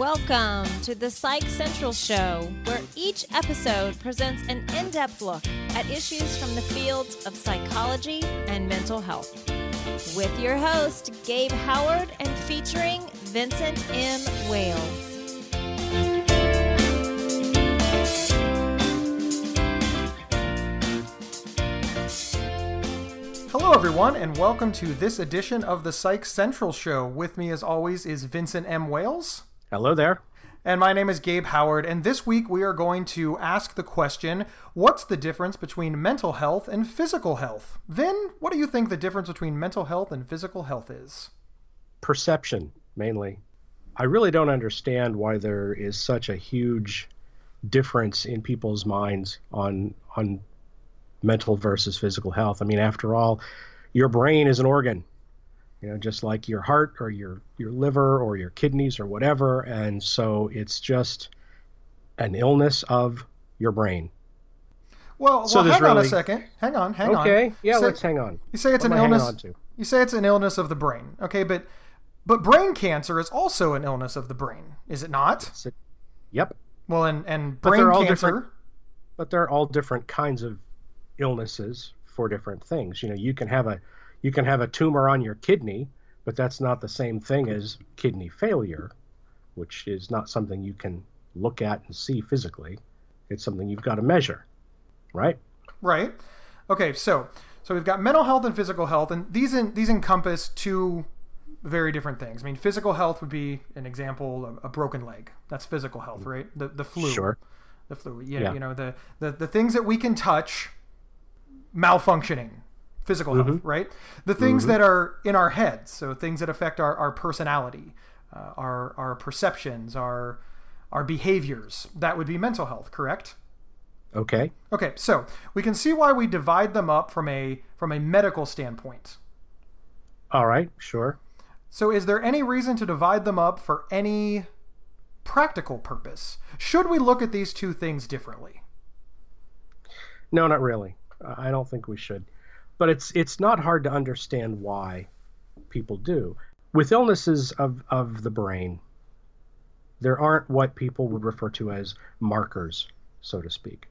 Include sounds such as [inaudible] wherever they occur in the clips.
Welcome to the Psych Central Show, where each episode presents an in depth look at issues from the fields of psychology and mental health. With your host, Gabe Howard, and featuring Vincent M. Wales. Hello, everyone, and welcome to this edition of the Psych Central Show. With me, as always, is Vincent M. Wales. Hello there. And my name is Gabe Howard, and this week we are going to ask the question what's the difference between mental health and physical health? Vin, what do you think the difference between mental health and physical health is? Perception, mainly. I really don't understand why there is such a huge difference in people's minds on on mental versus physical health. I mean, after all, your brain is an organ, you know, just like your heart or your your liver or your kidneys or whatever, and so it's just an illness of your brain. Well, So well hang on a second. Hang on, hang on. Okay, yeah, Say- let's hang on. You say it's What an am I hanging illness. You say it's an illness of the brain. Okay, but but brain cancer is also an illness of the brain, is it not? So- Yep, Well, and and But brain they're all cancer. different. but they're all different kinds of illnesses for different things. You know, you can have a you can have a tumor on your kidney, but that's not the same thing as kidney failure, which is not something you can look at and see physically. It's something you've got to measure, right? Right. Okay, so so we've got mental health and physical health, and these in, these encompass two very different things. I mean, physical health would be an example, a, a broken leg. That's physical health, right? The the flu. Sure. The flu. Yeah, Yeah. you know the, the the things that we can touch malfunctioning. Physical health, Mm-hmm. right? The things that are in our heads, so things that affect our, our personality, uh, our our perceptions, our our behaviors. That would be mental health, correct? Okay. Okay, so we can see why we divide them up from a from a medical standpoint. All right. Sure. So is there any reason to divide them up for any practical purpose? Should we look at these two things differently? No, not really. I don't think we should. But it's it's not hard to understand why people do. With illnesses of, of the brain, there aren't what people would refer to as markers, so to speak.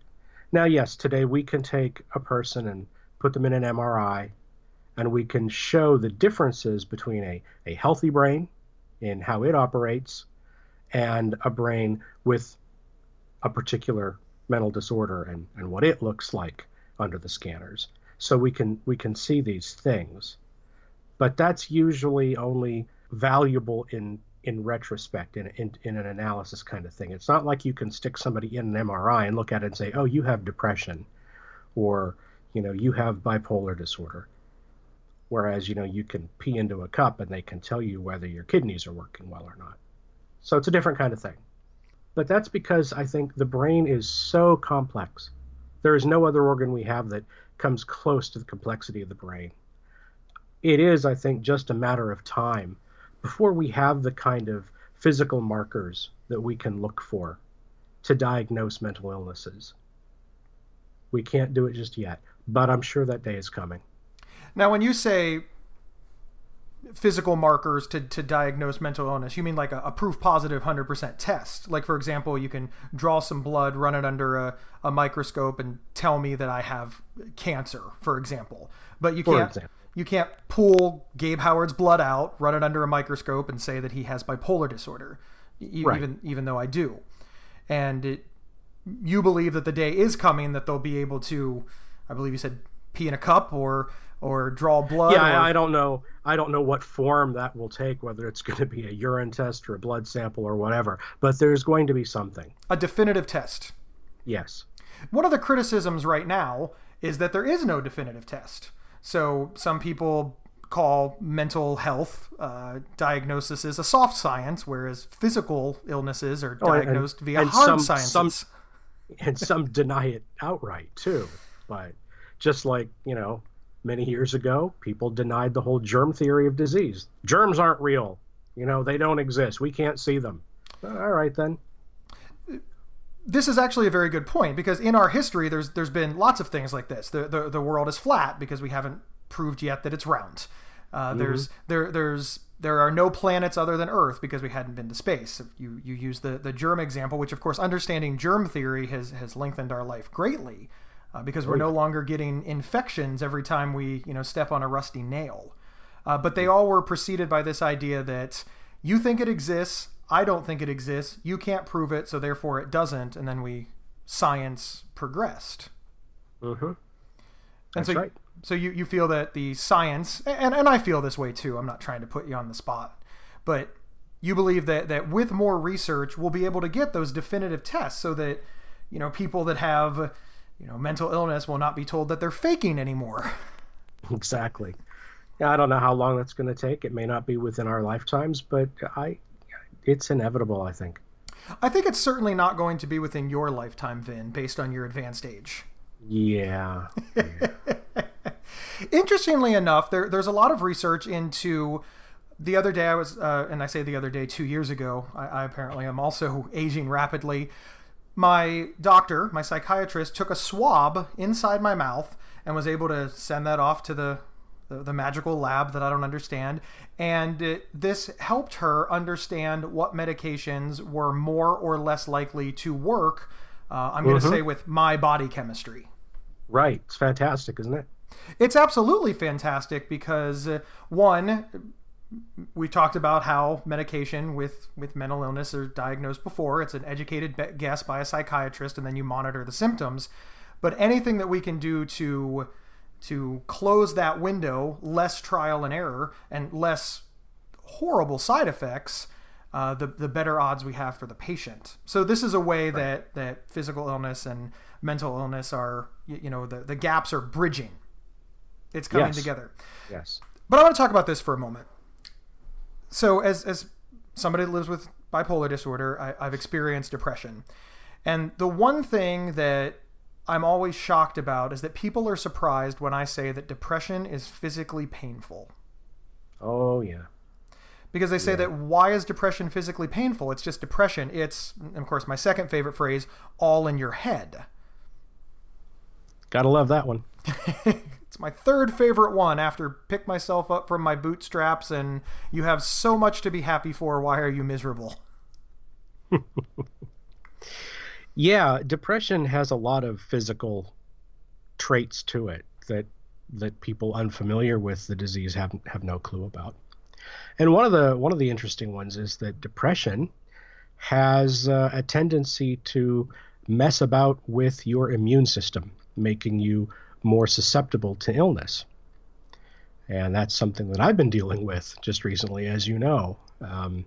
Now, yes, today we can take a person and put them in an MRI, and we can show the differences between a, a healthy brain in how it operates and a brain with a particular mental disorder and, and what it looks like under the scanners. So we can we can see these things. But that's usually only valuable in in retrospect in, in in an analysis kind of thing. It's not like you can stick somebody in an MRI and look at it and say, "Oh, you have depression," or you know, you have bipolar disorder. Whereas you know you can pee into a cup and they can tell you whether your kidneys are working well or not. So it's a different kind of thing. But that's because I think the brain is so complex. There is no other organ we have that comes close to the complexity of the brain. It is, I think, just a matter of time before we have the kind of physical markers that we can look for to diagnose mental illnesses. We can't do it just yet, but I'm sure that day is coming. Now, when you say physical markers to, to diagnose mental illness, you mean like a, a proof positive 100% test? Like, for example, you can draw some blood, run it under a, a microscope, and tell me that I have cancer, for example. But you can't. You can't pull Gabe Howard's blood out, run it under a microscope, and say that he has bipolar disorder, e- Right. even even though I do. And it, you believe that the day is coming that they'll be able to, I believe you said, pee in a cup or or draw blood. Yeah, or, I, I don't know. I don't know what form that will take, whether it's going to be a urine test or a blood sample or whatever. But there's going to be something. a definitive test. Yes. One of the criticisms right now is that there is no definitive test. So some people call mental health uh, diagnoses a soft science, whereas physical illnesses are Oh, and- diagnosed via and hard some- sciences. some- [laughs] and some deny it outright too. But just like you know, many years ago, people denied the whole germ theory of disease. Germs aren't real. You know, they don't exist. We can't see them. All right then. this is actually a very good point because in our history, there's there's been lots of things like this. The the, the world is flat because we haven't proved yet that it's round. Uh, There's there there's there are no planets other than Earth because we hadn't been to space. You you use the the germ example, which of course understanding germ theory has has lengthened our life greatly, uh, because we're no longer getting infections every time we you know step on a rusty nail. Uh, but they all were preceded by this idea that you think it exists, I don't think it exists, you can't prove it, so therefore it doesn't, and then we science progressed. Mm-hmm. And That's so, right. so you, you feel that the science, and, and I feel this way too, I'm not trying to put you on the spot, but you believe that, that with more research, we'll be able to get those definitive tests so that, you know, people that have, you know, mental illness will not be told that they're faking anymore. [laughs] Exactly. Yeah, I don't know how long that's going to take. It may not be within our lifetimes, but I, it's inevitable. I think. I think it's certainly not going to be within your lifetime, Vin, based on your advanced age. Yeah. [laughs] Interestingly enough, there, there's a lot of research into. The other day, I was, uh, and I say the other day, two years ago, I, I apparently am also [laughs] aging rapidly. My doctor, my psychiatrist, took a swab inside my mouth and was able to send that off to the the, the magical lab that I don't understand. And it, this helped her understand what medications were more or less likely to work. Uh, I'm going to say with my body chemistry. right. It's fantastic, isn't it? It's absolutely fantastic because uh, one, we talked about how medication with with mental illness are diagnosed before. It's an educated guess by a psychiatrist, and then you monitor the symptoms. But anything that we can do to to close that window, less trial and error, and less horrible side effects, uh, the the better odds we have for the patient. So this is a way that that physical illness and mental illness are you, you know the the gaps are bridging. It's coming Yes. together. Yes. But I want to talk about this for a moment. So, as as somebody that lives with bipolar disorder, I, I've experienced depression, and the one thing that I'm always shocked about is that people are surprised when I say that depression is physically painful. Oh yeah. Because they say that why is depression physically painful? It's just depression. It's, of course, my second favorite phrase, all in your head. Gotta love that one. [laughs] My third favorite one after pick myself up from my bootstraps and you have so much to be happy for. Why are you miserable? [laughs] Yeah, depression has a lot of physical traits to it that that people unfamiliar with the disease have have no clue about. And one of the one of the interesting ones is that depression has uh, a tendency to mess about with your immune system, making you more susceptible to illness. And that's something that I've been dealing with just recently, as you know. Um,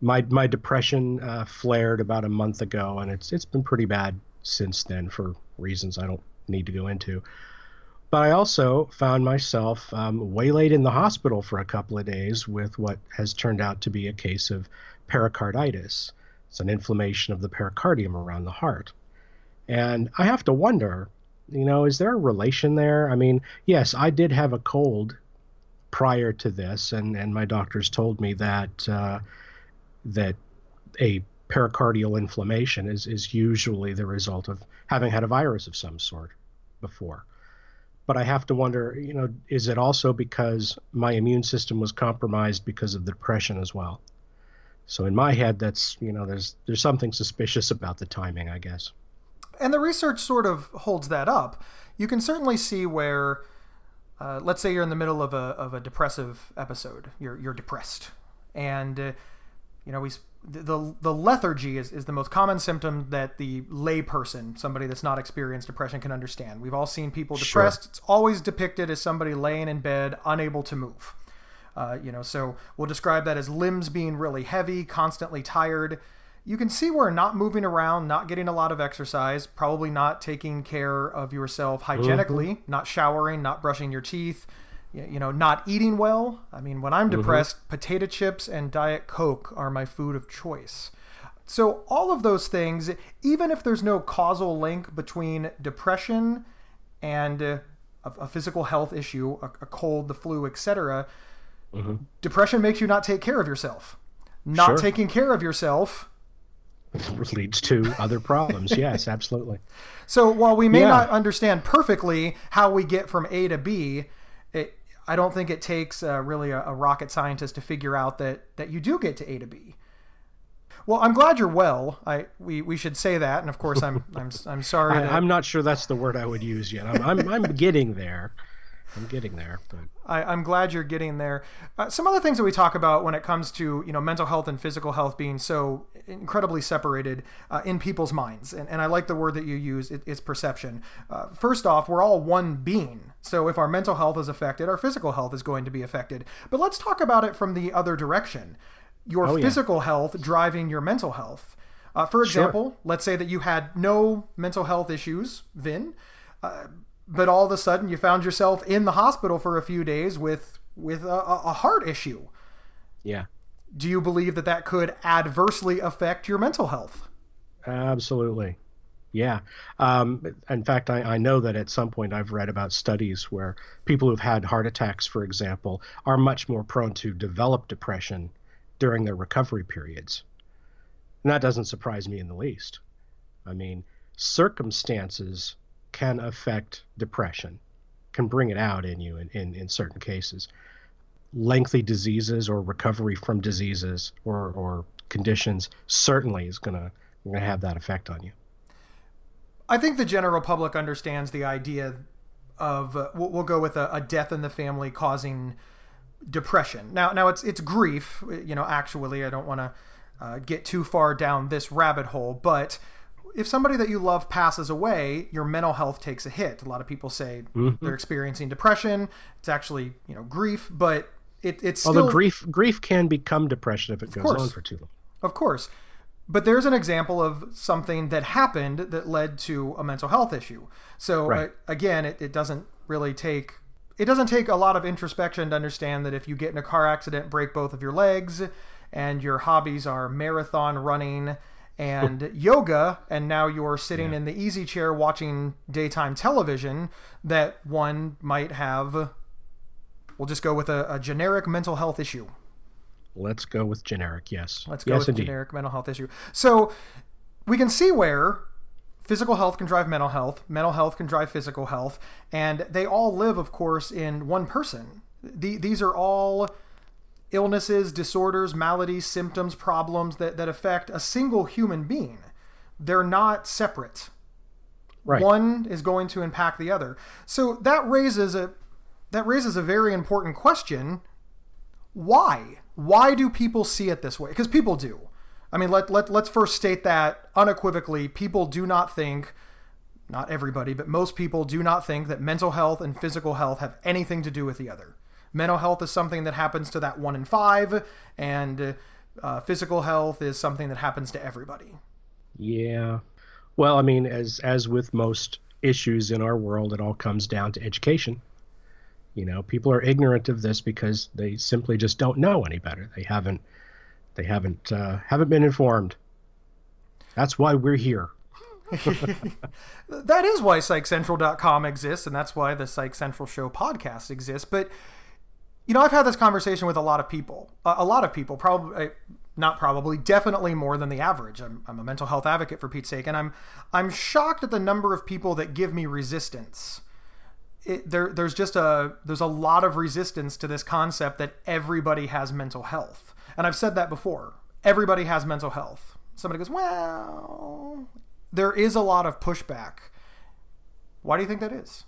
my my depression uh, flared about a month ago, and it's it's been pretty bad since then for reasons I don't need to go into. But I also found myself um, waylaid in the hospital for a couple of days with what has turned out to be a case of pericarditis. It's an inflammation of the pericardium around the heart, and I have to wonder, you know, is there a relation there? I mean, yes, I did have a cold prior to this, and and my doctors told me that. Uh, that a pericardial inflammation is, is usually the result of having had a virus of some sort before. But I have to wonder, you know, is it also because my immune system was compromised because of the depression as well? So in my head, that's you know, there's there's something suspicious about the timing, I guess. And the research sort of holds that up. You can certainly see where, uh, let's say you're in the middle of a, of a depressive episode, you're, you're depressed. And, uh, you know, we, the, the lethargy is, is the most common symptom that the layperson, somebody that's not experienced depression, can understand. We've all seen people Sure. depressed. It's always depicted as somebody laying in bed, unable to move. Uh, you know, so we'll describe that as limbs being really heavy, constantly tired. You can see where not moving around, not getting a lot of exercise, probably not taking care of yourself hygienically, mm-hmm. not showering, not brushing your teeth, you know, not eating well. I mean, when I'm mm-hmm. depressed, potato chips and Diet Coke are my food of choice. So, all of those things, even if there's no causal link between depression and a, a physical health issue, a, a cold, the flu, etc., mm-hmm. depression makes you not take care of yourself. Not Sure. taking care of yourself. Leads to other problems. [laughs] yes, absolutely. So, while we may Yeah. not understand perfectly how we get from A to B, it, I don't think it takes uh, really a, a, rocket scientist to figure out that that you do get to A to B. Well, I'm glad you're well. I we, we should say that, and of course, I'm I'm I'm [laughs] sorry. I, am not sure that's the word I would use yet. I'm I'm, I'm getting there. I'm getting there. But... I, am glad you're getting there. Uh, some other things that we talk about when it comes to you know mental health and physical health being so incredibly separated uh, in people's minds, and, and I like the word that you use. It, it's perception. Uh, first off, we're all one being. So if our mental health is affected, our physical health is going to be affected. But let's talk about it from the other direction. Your oh, physical yeah. health driving your mental health. Uh, for example, sure. let's say that you had no mental health issues, Vin uh, but all of a sudden you found yourself in the hospital for a few days with with a, a heart issue. Yeah. Do you believe that that could adversely affect your mental health? Absolutely. Yeah. Um, in fact, I, I, know that at some point I've read about studies where people who've had heart attacks, for example, are much more prone to develop depression during their recovery periods. And that doesn't surprise me in the least. I mean, circumstances can affect depression, can bring it out in you in, in, in certain cases. Lengthy diseases or recovery from diseases or, or conditions certainly is going to have that effect on you. I think the general public understands the idea of uh, we'll, go with a, a, death in the family causing depression. Now, now it's it's grief. You know, actually, I don't want to uh, get too far down this rabbit hole, but if somebody that you love passes away, your mental health takes a hit. A lot of people say mm-hmm. they're experiencing depression. It's actually you know grief, but it, it's still... although grief grief can become depression if it goes course. on for too long. Of course, but there's an example of something that happened that led to a mental health issue. So right. uh, again, it, it doesn't really take it doesn't take a lot of introspection to understand that if you get in a car accident, break both of your legs, and your hobbies are marathon running and yoga, and now you're sitting yeah. in the easy chair watching daytime television, that one might have, we'll just go with a, a generic mental health issue. Let's go with generic, yes. Let's go yes, with indeed. generic mental health issue. So we can see where physical health can drive mental health, mental health can drive physical health, and they all live, of course, in one person. The, these are all illnesses, disorders, maladies, symptoms, problems that, that affect a single human being. They're not separate. Right. One is going to impact the other. So that raises a that raises a very important question. Why? Why do people see it this way? Because people do. I mean, let, let, let's first state that unequivocally, people do not think, not everybody, but most people do not think that mental health and physical health have anything to do with the other. Mental health is something that happens to that one in five, and uh, physical health is something that happens to everybody. Yeah. Well, I mean, as as with most issues in our world, it all comes down to education. You know, people are ignorant of this because they simply just don't know any better. They haven't they haven't uh, haven't been informed. That's why we're here. [laughs] that is why PsychCentral.com exists, and that's why the Psych Central Show podcast exists. But you know, I've had this conversation with a lot of people. a lot of people, probably eh, not probably, definitely more than the average. I'm, I'm a mental health advocate for Pete's sake, and I'm I'm shocked at the number of people that give me resistance. It, there, there's just a there's a lot of resistance to this concept that everybody has mental health, and I've said that before. Everybody has mental health. Somebody goes, well, there is a lot of pushback. Why do you think that is?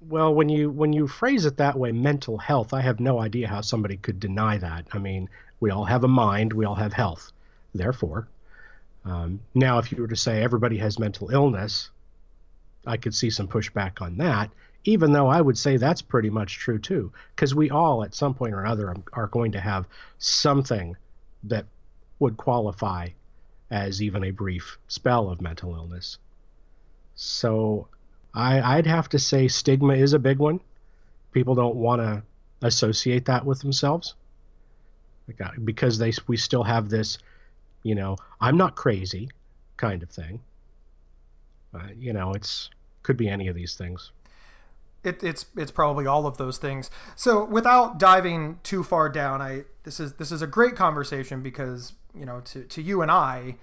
Well when you when you phrase it that way mental health i have no idea how somebody could deny that. I mean we all have a mind we all have health. Therefore um, now if you were to say everybody has mental illness i could see some pushback on that even though i would say that's pretty much true too because we all at some point or another are going to have something that would qualify as even a brief spell of mental illness. So I, I'd have to say stigma is a big one. People don't want to associate that with themselves uh, because they we still have this, you know, I'm not crazy kind of thing. Uh, you know, it's could be any of these things. It, it's it's probably all of those things. So without diving too far down, I this is this is a great conversation because you know to to you and I,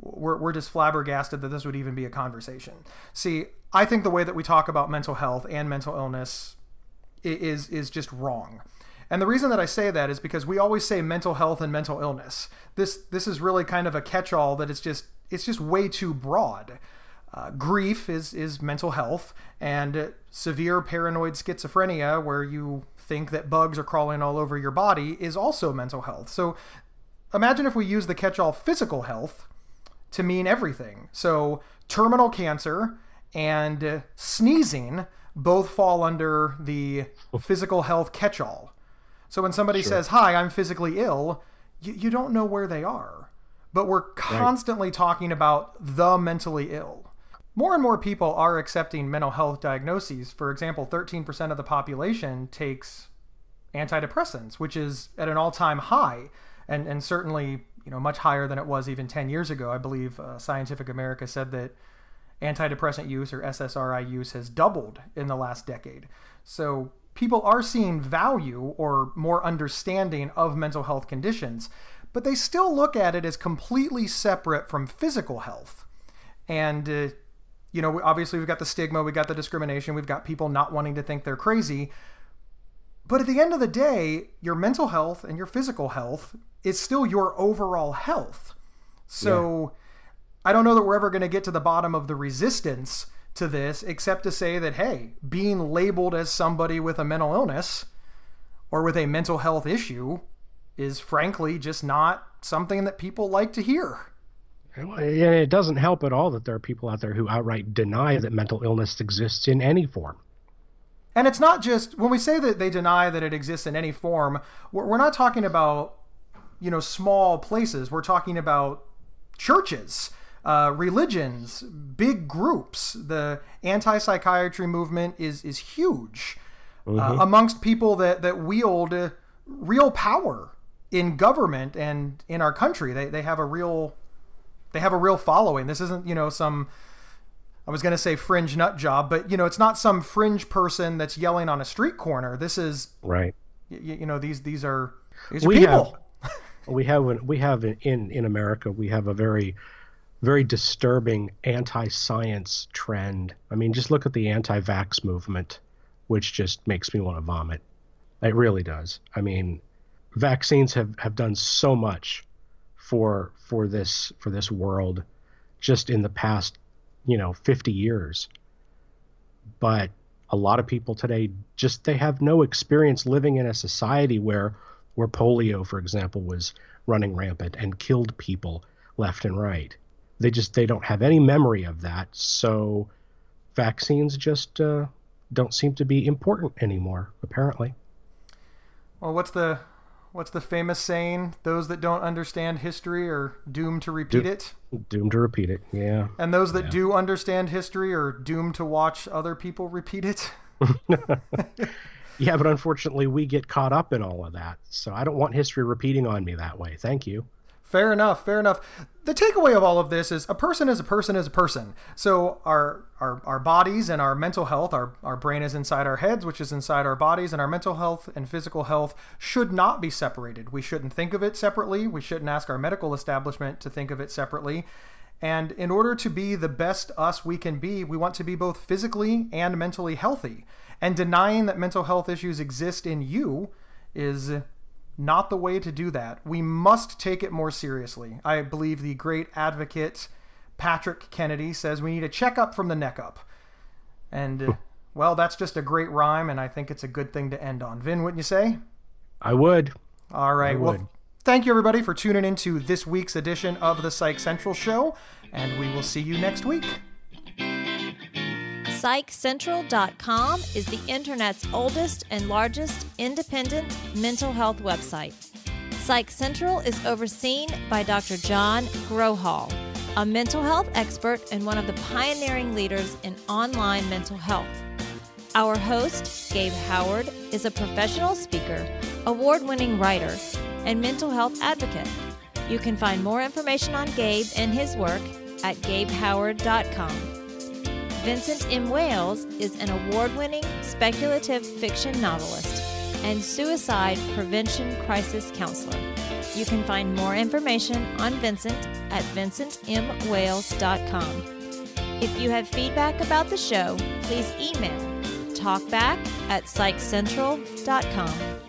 we're we're just flabbergasted that this would even be a conversation. See, I think the way that we talk about mental health and mental illness is is just wrong. And the reason that I say that is because we always say mental health and mental illness. This this is really kind of a catch-all that it's just it's just way too broad. Uh, grief is is mental health, and severe paranoid schizophrenia, where you think that bugs are crawling all over your body, is also mental health. So imagine if we use the catch-all physical health to mean everything. So terminal cancer and sneezing both fall under the physical health catch-all. So when somebody sure. says, "Hi, I'm physically ill," you, you don't know where they are. But we're constantly right. talking about the mentally ill. More and more people are accepting mental health diagnoses. For example, 13% of the population takes antidepressants, which is at an all-time high, and and certainly you know much higher than it was even 10 years ago. I believe uh, Scientific America said that antidepressant use or SSRI use has doubled in the last decade. So people are seeing value or more understanding of mental health conditions, but they still look at it as completely separate from physical health. And, uh, you know, obviously we've got the stigma, we've got the discrimination, we've got people not wanting to think they're crazy. But at the end of the day, your mental health and your physical health is still your overall health. So yeah. I don't know that we're ever going to get to the bottom of the resistance to this except to say that, hey, being labeled as somebody with a mental illness or with a mental health issue is frankly just not something that people like to hear. it doesn't help at all that there are people out there who outright deny that mental illness exists in any form. And it's not just when we say that they deny that it exists in any form, we're, not talking about, you know, small places. We're talking about churches uh, religions, big groups. The anti-psychiatry movement is is huge uh, mm-hmm. uh, amongst people that that wield real power in government and in our country. They they have a real they have a real following. This isn't you know some. I was going to say fringe nut job, but you know, it's not some fringe person that's yelling on a street corner. This is right. You, you know, these these are these are we people. Have, we have we have in in America we have a very very disturbing anti-science trend. I mean, just look at the anti-vax movement, which just makes me want to vomit. It really does. I mean, vaccines have, have done so much for for this for this world just in the past, you know, 50 years. But a lot of people today just they have no experience living in a society where where polio, for example, was running rampant and killed people left and right. They just they don't have any memory of that. So vaccines just uh, don't seem to be important anymore apparently. Well what's the what's the famous saying? Those that don't understand history are doomed to repeat Do- it. doomed to repeat it yeah. And those that yeah. do understand history are doomed to watch other people repeat it. [laughs] [laughs] Yeah but unfortunately we get caught up in all of that. So i don't want history repeating on me that way. Thank you Fair enough. Fair enough. The takeaway of all of this is a person is a person is a person. So our our, our bodies and our mental health, our, our brain is inside our heads, which is inside our bodies, and our mental health and physical health should not be separated. We shouldn't think of it separately. We shouldn't ask our medical establishment to think of it separately. And in order to be the best us we can be, we want to be both physically and mentally healthy. And denying that mental health issues exist in you is not the way to do that. We must take it more seriously. I believe the great advocate Patrick Kennedy says we need a checkup from the neck up. And, uh, well, that's just a great rhyme, and I think it's a good thing to end on. Vin, wouldn't you say? I would. All right. I would. Well, thank you, everybody, for tuning into this week's edition of the Psych Central Show, and we will see you next week. PsychCentral.com is the internet's oldest and largest independent mental health website. Psych Central is overseen by Dr. John Grohol, a mental health expert and one of the pioneering leaders in online mental health. Our host, Gabe Howard, is a professional speaker, award winning writer, and mental health advocate. You can find more information on Gabe and his work at gabehoward.com. Vincent M. Wales is an award winning speculative fiction novelist and suicide prevention crisis counselor. You can find more information on Vincent at vincentmwales.com. If you have feedback about the show, please email talkback at psychcentral.com.